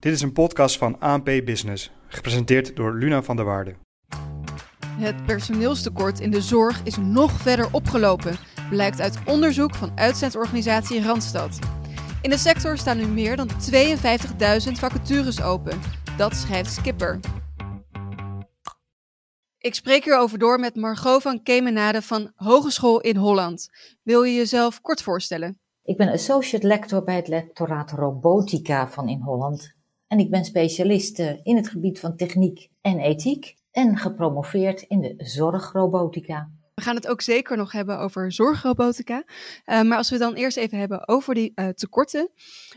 Dit is een podcast van ANP Business, gepresenteerd door Luna van der Waarde. Het personeelstekort in de zorg is nog verder opgelopen, blijkt uit onderzoek van uitzendorganisatie Randstad. In de sector staan nu meer dan 52.000 vacatures open. Dat schrijft Skipper. Ik spreek hierover door met Margot van Kemenade van Hogeschool in Holland. Wil je jezelf kort voorstellen? Ik ben associate lector bij het lectoraat robotica van in Holland. En ik ben specialist in het gebied van techniek en ethiek en gepromoveerd in de zorgrobotica. We gaan het ook zeker nog hebben over zorgrobotica. Uh, maar als we dan eerst even hebben over die uh, tekorten.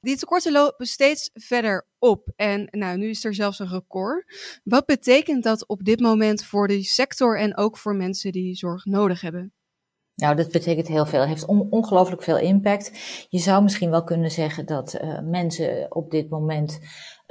Die tekorten lopen steeds verder op. En nou, nu is er zelfs een record. Wat betekent dat op dit moment voor de sector en ook voor mensen die zorg nodig hebben? Nou, dat betekent heel veel. Het heeft on ongelooflijk veel impact. Je zou misschien wel kunnen zeggen dat uh, mensen op dit moment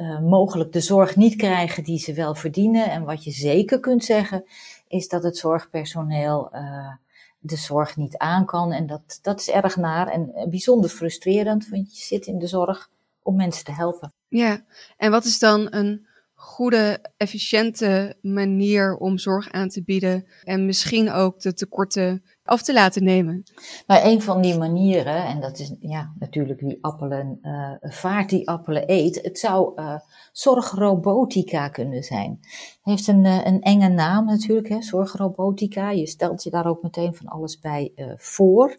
uh, mogelijk de zorg niet krijgen die ze wel verdienen. En wat je zeker kunt zeggen, is dat het zorgpersoneel uh, de zorg niet aan kan. En dat, dat is erg naar en bijzonder frustrerend, want je zit in de zorg om mensen te helpen. Ja, en wat is dan een goede, efficiënte manier om zorg aan te bieden en misschien ook de tekorten af te laten nemen? Nou, een van die manieren, en dat is ja, natuurlijk wie appelen uh, vaart, die appelen eet. Het zou uh, zorgrobotica kunnen zijn. Het heeft een, uh, een enge naam natuurlijk, hè, zorgrobotica. Je stelt je daar ook meteen van alles bij voor.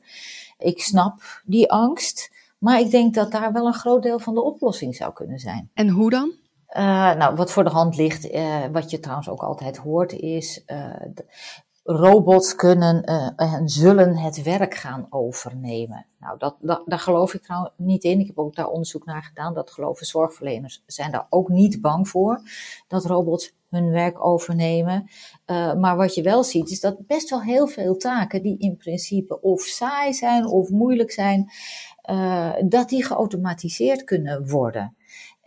Ik snap die angst, maar ik denk dat daar wel een groot deel van de oplossing zou kunnen zijn. En hoe dan? Uh, nou, wat voor de hand ligt, uh, wat je trouwens ook altijd hoort, is uh, robots kunnen en zullen het werk gaan overnemen. Nou, dat, dat, daar geloof ik trouwens niet in. Ik heb ook daar onderzoek naar gedaan. Dat geloven zorgverleners zijn daar ook niet bang voor dat robots hun werk overnemen. maar wat je wel ziet, is dat best wel heel veel taken die in principe of saai zijn of moeilijk zijn, dat die geautomatiseerd kunnen worden.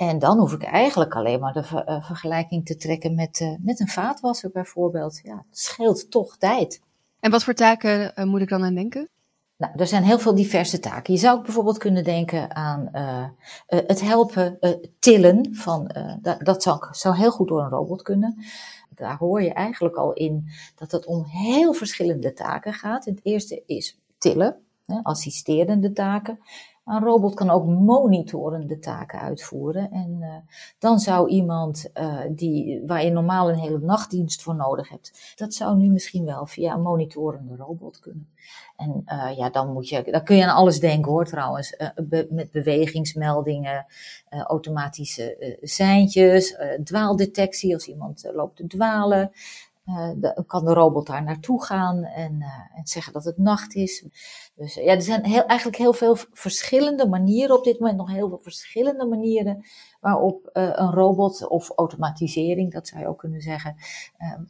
En dan hoef ik eigenlijk alleen maar de ver, uh, vergelijking te trekken met, uh, met een vaatwasser bijvoorbeeld. Ja, het scheelt toch tijd. En wat voor taken uh, moet ik dan aan denken? Nou, er zijn heel veel diverse taken. Je zou ook bijvoorbeeld kunnen denken aan het helpen tillen. Van, dat dat zou, zou heel goed door een robot kunnen. Daar hoor je eigenlijk al in dat het om heel verschillende taken gaat. Het eerste is tillen, assisterende taken. Een robot kan ook monitorende taken uitvoeren. En uh, dan zou iemand uh, die, waar je normaal een hele nachtdienst voor nodig hebt, dat zou nu misschien wel via een monitorende robot kunnen. En uh, ja, dan moet je, dan kun je aan alles denken hoor trouwens. Met bewegingsmeldingen, automatische seintjes, dwaaldetectie als iemand loopt te dwalen. Uh, de, kan de robot daar naartoe gaan en, uh, en zeggen dat het nacht is. Dus ja, er zijn heel, eigenlijk heel veel verschillende manieren op dit moment, nog heel veel verschillende manieren waarop uh, een robot of automatisering, dat zou je ook kunnen zeggen,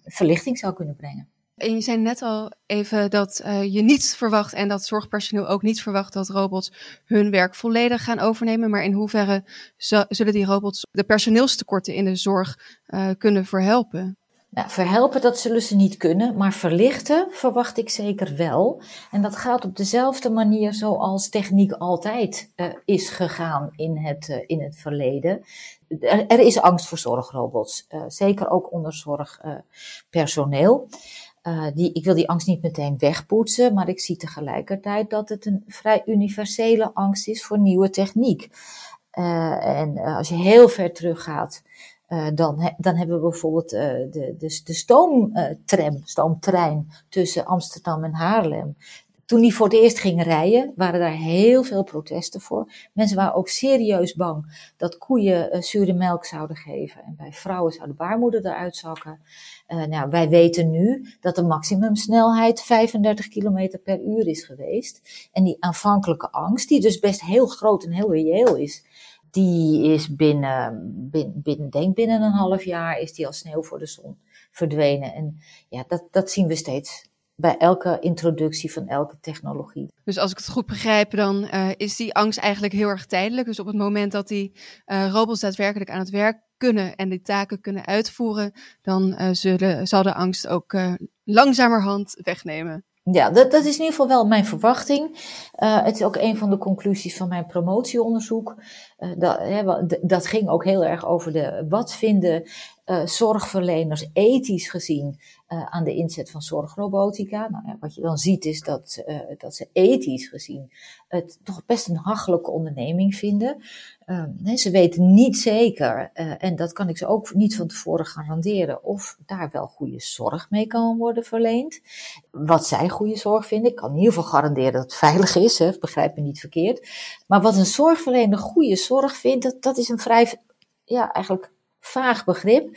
verlichting zou kunnen brengen. En je zei net al even dat je niet verwacht en dat zorgpersoneel ook niet verwacht dat robots hun werk volledig gaan overnemen. Maar in hoeverre zullen die robots de personeelstekorten in de zorg kunnen verhelpen? Nou, verhelpen, dat zullen ze niet kunnen, maar verlichten verwacht ik zeker wel. En dat gaat op dezelfde manier zoals techniek altijd uh, is gegaan in het, uh, in het verleden. Er, is angst voor zorgrobots, uh, zeker ook onder zorgpersoneel. die, ik wil die angst niet meteen wegpoetsen, maar ik zie tegelijkertijd dat het een vrij universele angst is voor nieuwe techniek. en als je heel ver teruggaat uh, dan, dan hebben we bijvoorbeeld uh, de, de, stoomtram, stoomtrein tussen Amsterdam en Haarlem. Toen die voor het eerst ging rijden, waren daar heel veel protesten voor. Mensen waren ook serieus bang dat koeien zure melk zouden geven. En bij vrouwen zou de baarmoeder eruit zakken. nou, wij weten nu dat de maximumsnelheid 35 km per uur is geweest. En die aanvankelijke angst, die dus best heel groot en heel reëel is, die is binnen, binnen, binnen, denk binnen een half jaar, is die als sneeuw voor de zon verdwenen. En ja, dat, dat zien we steeds bij elke introductie van elke technologie. Dus als ik het goed begrijp, dan uh, is die angst eigenlijk heel erg tijdelijk. Dus op het moment dat die uh, robots daadwerkelijk aan het werk kunnen en die taken kunnen uitvoeren, dan uh, zullen, zal de angst ook langzamerhand wegnemen. Ja, dat, dat is in ieder geval wel mijn verwachting. Uh, het is ook een van de conclusies van mijn promotieonderzoek. dat, hè, dat ging ook heel erg over de, wat vinden uh, zorgverleners ethisch gezien uh, aan de inzet van zorgrobotica. Nou, wat je dan ziet is dat, uh, dat ze ethisch gezien het toch best een hachelijke onderneming vinden. Nee, ze weten niet zeker, en dat kan ik ze ook niet van tevoren garanderen, of daar wel goede zorg mee kan worden verleend. Wat zij goede zorg vinden, ik kan in ieder geval garanderen dat het veilig is, hè, begrijp me niet verkeerd. Maar wat een zorgverlener goede zorg vindt, dat, dat is een vrij, ja, eigenlijk vaag begrip.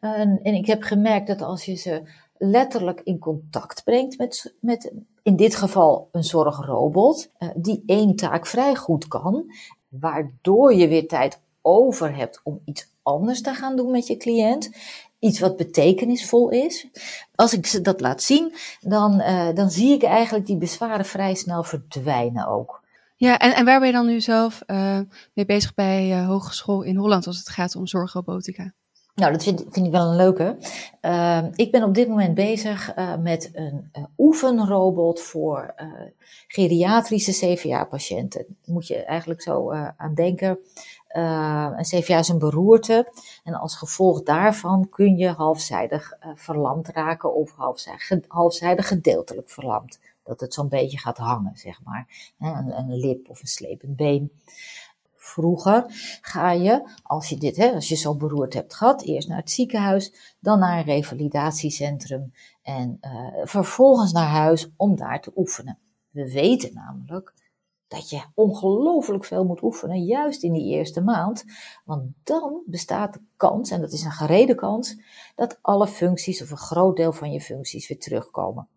En, en ik heb gemerkt dat als je ze letterlijk in contact brengt met, met in dit geval een zorgrobot, uh, die één taak vrij goed kan, waardoor je weer tijd over hebt om iets anders te gaan doen met je cliënt. Iets wat betekenisvol is. Als ik ze dat laat zien, dan, uh, dan zie ik eigenlijk die bezwaren vrij snel verdwijnen ook. Ja, en, en waar ben je dan nu zelf uh, mee bezig bij uh, Hogeschool in Holland als het gaat om zorgrobotica? Nou, dat vind, vind ik wel een leuke. Uh, ik ben op dit moment bezig met een oefenrobot voor geriatrische CVA-patiënten. Moet je eigenlijk zo aan denken. een CVA is een beroerte. En als gevolg daarvan kun je halfzijdig verlamd raken of halfzijdig, halfzijdig gedeeltelijk verlamd dat het zo'n beetje gaat hangen, zeg maar. Een, een lip of een slepend been. Vroeger ga je, als je dit, als je zo beroerd hebt gehad, eerst naar het ziekenhuis, dan naar een revalidatiecentrum en uh, vervolgens naar huis om daar te oefenen. We weten namelijk dat je ongelooflijk veel moet oefenen, juist in die eerste maand. Want dan bestaat de kans, en dat is een gerede kans, dat alle functies of een groot deel van je functies weer terugkomen.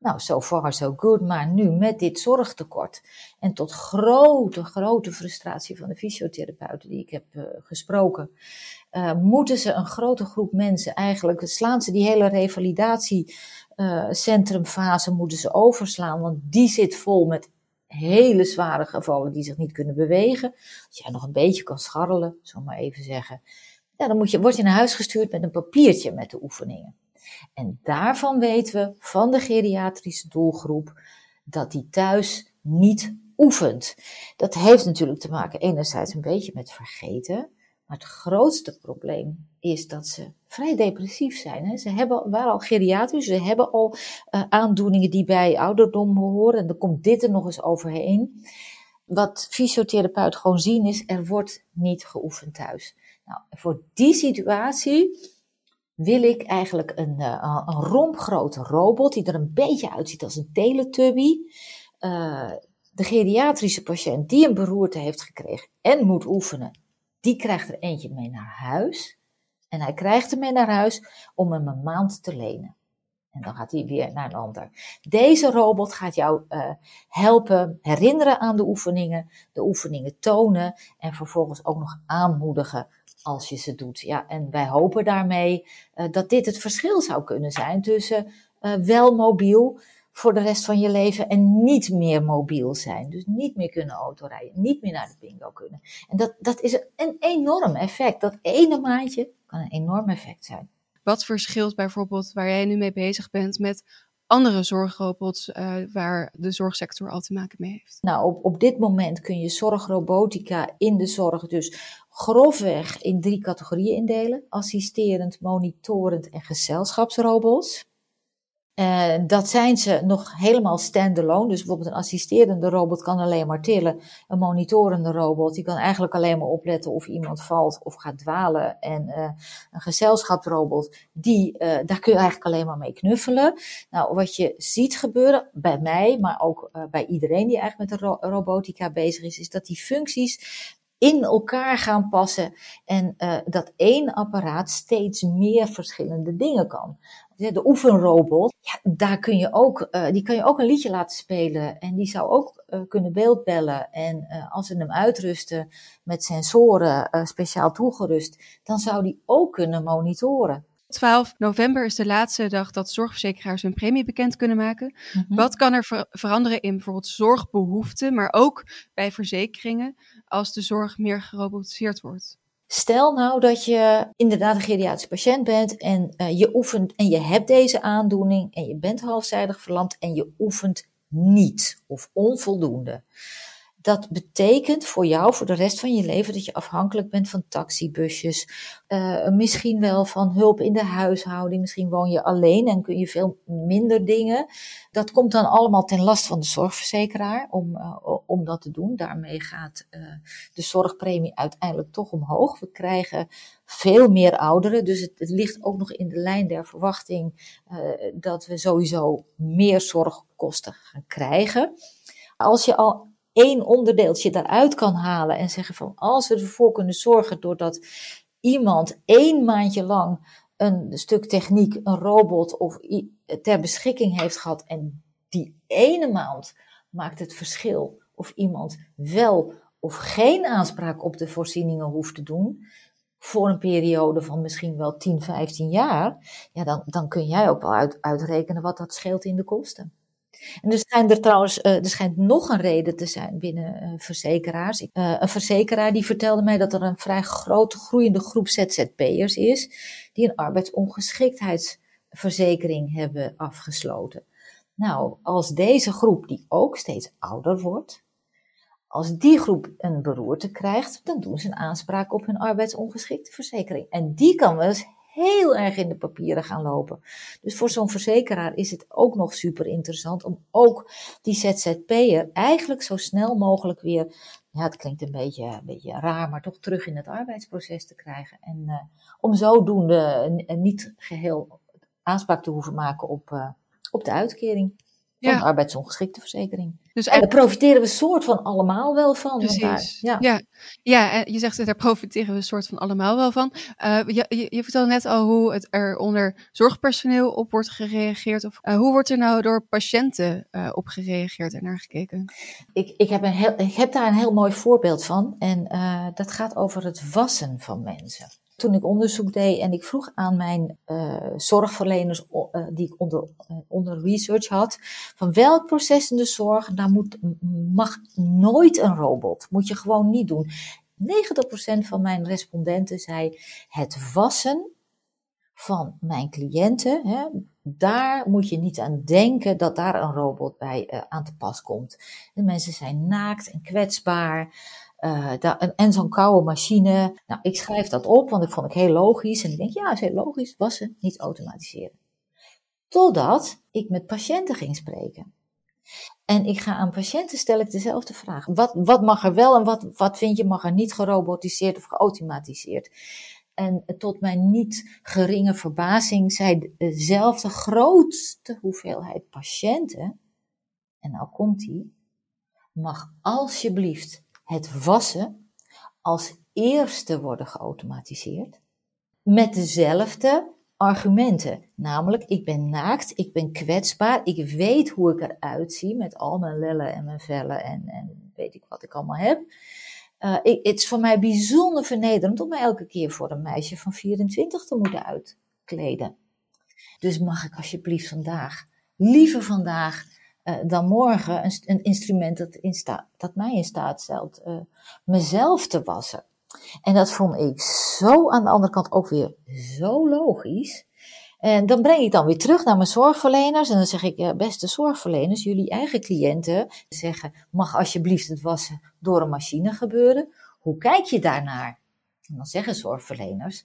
Nou, so far so good, maar nu met dit zorgtekort en tot grote, grote frustratie van de fysiotherapeuten die ik heb uh, gesproken, uh, moeten ze een grote groep mensen eigenlijk, slaan ze die hele revalidatiecentrumfase, uh, moeten ze overslaan, want die zit vol met hele zware gevallen die zich niet kunnen bewegen. Als jij nog een beetje kan scharrelen, zal even zeggen, ja, dan moet je, word je naar huis gestuurd met een papiertje met de oefeningen. En daarvan weten we van de geriatrische doelgroep dat die thuis niet oefent. Dat heeft natuurlijk te maken enerzijds een beetje met vergeten. Maar het grootste probleem is dat ze vrij depressief zijn. Hè? Ze hebben, waren al geriatrisch, ze hebben al uh, aandoeningen die bij ouderdom horen. En dan komt dit er nog eens overheen. Wat fysiotherapeuten gewoon zien is, er wordt niet geoefend thuis. Nou, voor die situatie wil ik eigenlijk een, uh, een robot die er een beetje uitziet als een teletubby. Uh, de geriatrische patiënt die een beroerte heeft gekregen en moet oefenen, die krijgt er eentje mee naar huis. En hij krijgt hem mee naar huis om hem een maand te lenen. En dan gaat hij weer naar een ander. Deze robot gaat jou uh, helpen herinneren aan de oefeningen, de oefeningen tonen en vervolgens ook nog aanmoedigen als je ze doet. Ja, en wij hopen daarmee uh, dat dit het verschil zou kunnen zijn tussen uh, wel mobiel voor de rest van je leven en niet meer mobiel zijn. Dus niet meer kunnen autorijden, niet meer naar de bingo kunnen. En dat, dat is een enorm effect. Dat ene maandje kan een enorm effect zijn. Wat verschilt bijvoorbeeld waar jij nu mee bezig bent met andere zorgrobots uh, waar de zorgsector al te maken mee heeft? Nou, op, op dit moment kun je zorgrobotica in de zorg dus grofweg in drie categorieën indelen: assisterend, monitorend en gezelschapsrobots. Uh, dat zijn ze nog helemaal standalone. Dus bijvoorbeeld een assisterende robot kan alleen maar tillen. Een monitorende robot die kan eigenlijk alleen maar opletten of iemand valt of gaat dwalen. En uh, een gezelschapsrobot, die, uh, daar kun je eigenlijk alleen maar mee knuffelen. Nou, wat je ziet gebeuren bij mij, maar ook bij iedereen die eigenlijk met de ro robotica bezig is, is dat die functies in elkaar gaan passen en dat één apparaat steeds meer verschillende dingen kan. De oefenrobot, ja, daar kun je ook, uh, die kan je ook een liedje laten spelen en die zou ook uh, kunnen beeldbellen. En als ze hem uitrusten met sensoren speciaal toegerust, dan zou die ook kunnen monitoren. 12 november is de laatste dag dat zorgverzekeraars hun premie bekend kunnen maken. Mm -hmm. Wat kan er ver veranderen in bijvoorbeeld zorgbehoeften, maar ook bij verzekeringen, als de zorg meer gerobotiseerd wordt? Stel nou dat je inderdaad een geriatrische patiënt bent en uh, je oefent en je hebt deze aandoening en je bent halfzijdig verlamd en je oefent niet of onvoldoende dat betekent voor jou, voor de rest van je leven, dat je afhankelijk bent van taxibusjes. Uh, misschien wel van hulp in de huishouding. Misschien woon je alleen en kun je veel minder dingen. Dat komt dan allemaal ten last van de zorgverzekeraar om, uh, om dat te doen. Daarmee gaat uh, de zorgpremie uiteindelijk toch omhoog. We krijgen veel meer ouderen. Dus het ligt ook nog in de lijn der verwachting dat we sowieso meer zorgkosten gaan krijgen. Als je al één onderdeeltje daaruit kan halen en zeggen van als we ervoor kunnen zorgen doordat iemand één maandje lang een stuk techniek, een robot of ter beschikking heeft gehad en die ene maand maakt het verschil of iemand wel of geen aanspraak op de voorzieningen hoeft te doen, voor een periode van misschien wel 10, 15 jaar, ja, dan, dan kun jij ook wel uit, uitrekenen wat dat scheelt in de kosten. En er schijnt er trouwens, uh, er schijnt nog een reden te zijn binnen uh, verzekeraars. Uh, een verzekeraar die vertelde mij dat er een vrij grote groeiende groep ZZP'ers is die een arbeidsongeschiktheidsverzekering hebben afgesloten. Nou, als deze groep, die ook steeds ouder wordt, als die groep een beroerte krijgt, dan doen ze een aanspraak op hun arbeidsongeschikteverzekering. En die kan wel eens heel erg in de papieren gaan lopen. Dus voor zo'n verzekeraar is het ook nog super interessant om ook die ZZP'er eigenlijk zo snel mogelijk weer, ja, het klinkt een beetje, een beetje raar, maar toch terug in het arbeidsproces te krijgen. En uh, om zodoende niet geheel aanspraak te hoeven maken op, uh, op de uitkering van ja. de arbeidsongeschikte verzekering. Dus en daar profiteren we soort van allemaal wel van. Precies. ja. ja. Ja, je zegt dat daar profiteren we soort van allemaal wel van. Uh, je, je, je, vertelde net al hoe het er onder zorgpersoneel op wordt gereageerd. Of uh, hoe wordt er nou door patiënten uh, op gereageerd en naar gekeken? Ik, ik, heb een heel, ik heb daar een heel mooi voorbeeld van. En dat gaat over het wassen van mensen toen ik onderzoek deed en ik vroeg aan mijn uh, zorgverleners uh, die ik onder, uh, onder research had, van welk proces in de zorg, daar moet, mag nooit een robot, moet je gewoon niet doen. 90% van mijn respondenten zei het wassen van mijn cliënten, hè, daar moet je niet aan denken dat daar een robot bij aan te pas komt. De mensen zijn naakt en kwetsbaar. En, en zo'n koude machine. Nou, ik schrijf dat op, want dat vond ik heel logisch. En ik denk, ja, is heel logisch, wassen, niet automatiseren. Totdat ik met patiënten ging spreken. En ik ga aan patiënten stel ik dezelfde vraag. Wat, wat mag er wel en wat, wat vind je mag er niet gerobotiseerd of geautomatiseerd? En tot mijn niet geringe verbazing zei dezelfde grootste hoeveelheid patiënten, en nou komt die, mag alsjeblieft het wassen als eerste worden geautomatiseerd. Met dezelfde argumenten. Namelijk, ik ben naakt, ik ben kwetsbaar, ik weet hoe ik eruit zie met al mijn lellen en mijn vellen en, en weet ik wat ik allemaal heb. Ik, het is voor mij bijzonder vernederend om mij elke keer voor een meisje van 24 te moeten uitkleden. Dus mag ik alsjeblieft vandaag, liever vandaag, uh, dan morgen een, een instrument dat, in dat mij in staat stelt uh, mezelf te wassen. En dat vond ik zo aan de andere kant ook weer zo logisch. En dan breng ik dan weer terug naar mijn zorgverleners. En dan zeg ik, beste zorgverleners, jullie eigen cliënten zeggen, mag alsjeblieft het wassen door een machine gebeuren? Hoe kijk je daarnaar? En dan zeggen zorgverleners,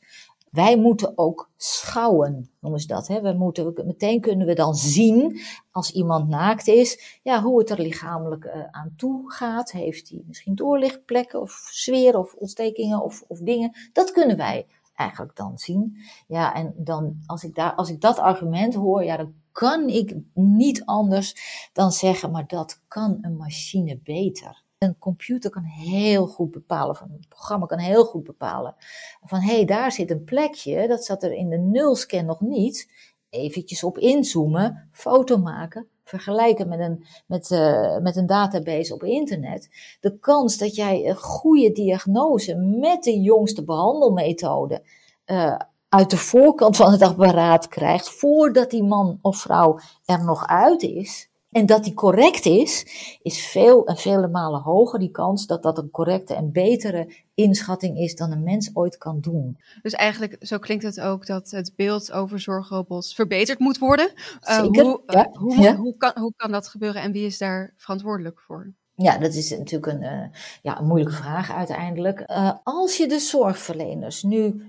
wij moeten ook schouwen, noemen ze dat. Hè? We moeten, meteen kunnen we dan zien, als iemand naakt is, ja, hoe het er lichamelijk uh, aan toe gaat. Heeft hij misschien doorlichtplekken of zweer of ontstekingen of, of dingen. Dat kunnen wij eigenlijk dan zien. Ja, en dan, als ik, daar, als ik dat argument hoor, ja, dan kan ik niet anders dan zeggen, maar dat kan een machine beter. Een computer kan heel goed bepalen, van een programma kan heel goed bepalen, van hé, hey, daar zit een plekje, dat zat er in de nulscan nog niet. Eventjes op inzoomen, foto maken, vergelijken met een, met, uh, met een database op internet. De kans dat jij een goede diagnose met de jongste behandelmethode uh, uit de voorkant van het apparaat krijgt, voordat die man of vrouw er nog uit is, en dat die correct is, is veel en vele malen hoger die kans dat dat een correcte en betere inschatting is dan een mens ooit kan doen. Dus eigenlijk, zo klinkt het ook dat het beeld over zorgrobots verbeterd moet worden. Uh, Zeker, hoe, ja. hoe, ja. hoe, kan, hoe kan dat gebeuren en wie is daar verantwoordelijk voor? Ja, dat is natuurlijk een, uh, ja, een moeilijke vraag uiteindelijk. Als je de zorgverleners nu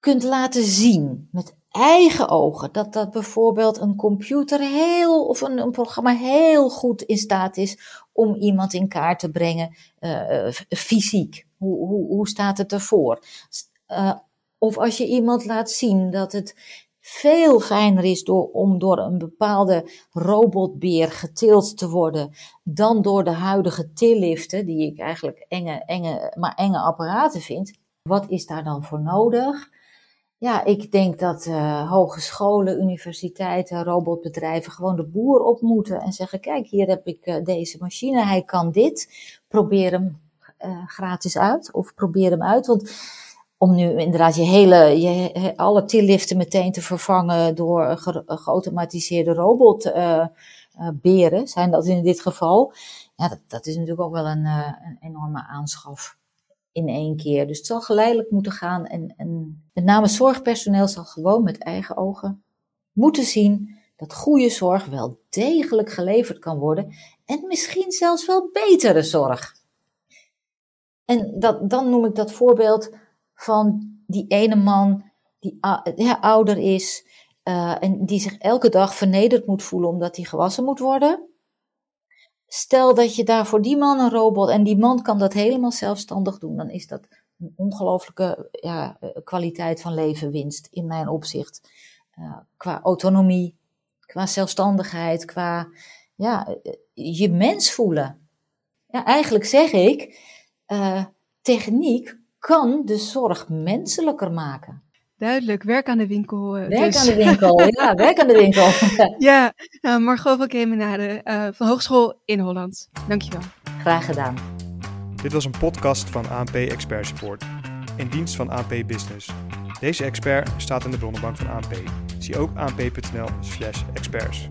kunt laten zien met eigen ogen dat dat bijvoorbeeld een computer heel of een, een programma heel goed in staat is om iemand in kaart te brengen uh, fysiek. Hoe, hoe, hoe staat het ervoor? of als je iemand laat zien dat het veel fijner is door, om door een bepaalde robotbeer getild te worden dan door de huidige tilliften, die ik eigenlijk enge, enge, maar enge apparaten vind. Wat is daar dan voor nodig? Ja, ik denk dat uh, hogescholen, universiteiten, robotbedrijven gewoon de boer op moeten en zeggen: Kijk, hier heb ik uh, deze machine, hij kan dit. Probeer hem uh, gratis uit of probeer hem uit. Want om nu inderdaad je hele, je, alle tilliften meteen te vervangen door ge, geautomatiseerde robotberen, zijn dat in dit geval. Ja, dat, dat is natuurlijk ook wel een, een, enorme aanschaf in één keer. Dus het zal geleidelijk moeten gaan en, en met name zorgpersoneel zal gewoon met eigen ogen moeten zien dat goede zorg wel degelijk geleverd kan worden en misschien zelfs wel betere zorg. En dat, dan noem ik dat voorbeeld van die ene man die ja, ouder is uh, en die zich elke dag vernederd moet voelen omdat hij gewassen moet worden. Stel dat je daar voor die man een robot en die man kan dat helemaal zelfstandig doen, dan is dat een ongelooflijke ja, kwaliteit van leven winst in mijn opzicht. Uh, qua autonomie, qua zelfstandigheid, qua ja, je mens voelen. Ja, eigenlijk zeg ik, techniek kan de zorg menselijker maken. Duidelijk, werk aan de winkel. Uh, werk dus. aan de winkel, ja, werk aan de winkel. ja, uh, Margot van Kemenade uh, van Hogeschool in Holland. Dankjewel. Graag gedaan. Dit was een podcast van ANP Expert Support, in dienst van ANP Business. Deze expert staat in de bronnenbank van ANP. Zie ook anp.nl/experts.